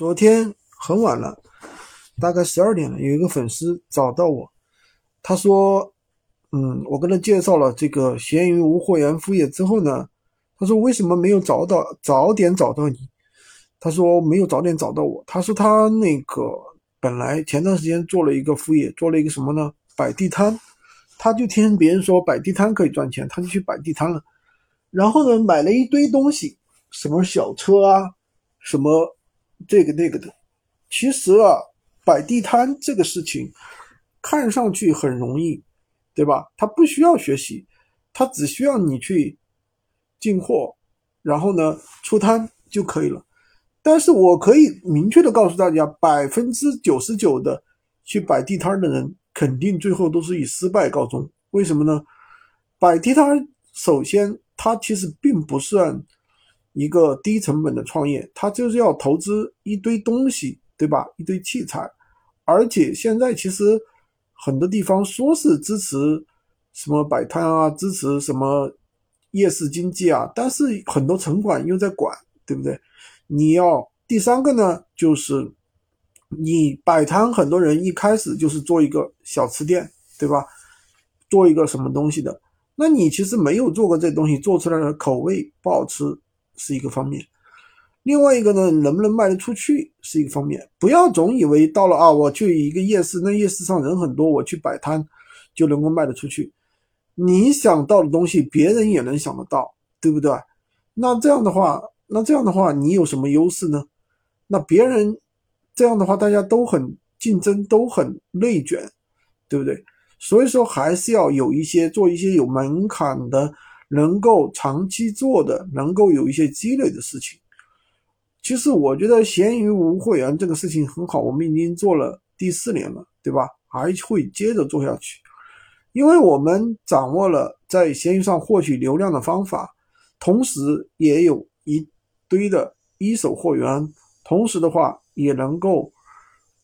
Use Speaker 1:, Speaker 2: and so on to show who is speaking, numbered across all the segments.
Speaker 1: 昨天很晚了，大概十二点了，有一个粉丝找到我，他说：“嗯，我跟他介绍了这个闲鱼无货源副业之后呢，他说为什么没有找到早点找到你？他说没有早点找到我。他说他那个本来前段时间做了一个副业，做了一个什么呢？摆地摊，他就听别人说摆地摊可以赚钱，他就去摆地摊了，然后呢买了一堆东西，什么小车啊，什么。”这个那个的，其实啊，摆地摊这个事情看上去很容易，对吧？他不需要学习，他只需要你去进货，然后呢出摊就可以了。但是我可以明确的告诉大家，百分之九十九的去摆地摊的人，肯定最后都是以失败告终。为什么呢？摆地摊首先，它其实并不算。一个低成本的创业，它就是要投资一堆东西，对吧？一堆器材，而且现在其实很多地方说是支持什么摆摊啊，支持什么夜市经济啊，但是很多城管又在管，对不对？你要第三个呢，就是你摆摊，很多人一开始就是做一个小吃店，对吧？做一个什么东西的，那你其实没有做过这东西，做出来的口味不好吃。是一个方面，另外一个呢，能不能卖得出去是一个方面。不要总以为到了啊，我去一个夜市，那夜市上人很多，我去摆摊就能够卖得出去。你想到的东西，别人也能想得到，对不对？那这样的话，那这样的话，你有什么优势呢？那别人这样的话，大家都很竞争，都很内卷，对不对？所以说，还是要有一些做一些有门槛的。能够长期做的，能够有一些积累的事情。其实我觉得闲鱼无会员这个事情很好，我们已经做了第四年了，对吧？还会接着做下去，因为我们掌握了在闲鱼上获取流量的方法，同时也有一堆的一手货源，同时的话也能够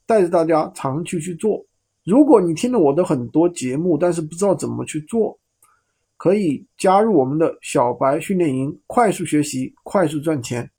Speaker 1: 带着大家长期去做。如果你听了我的很多节目，但是不知道怎么去做。可以加入我们的小白训练营，快速学习，快速赚钱。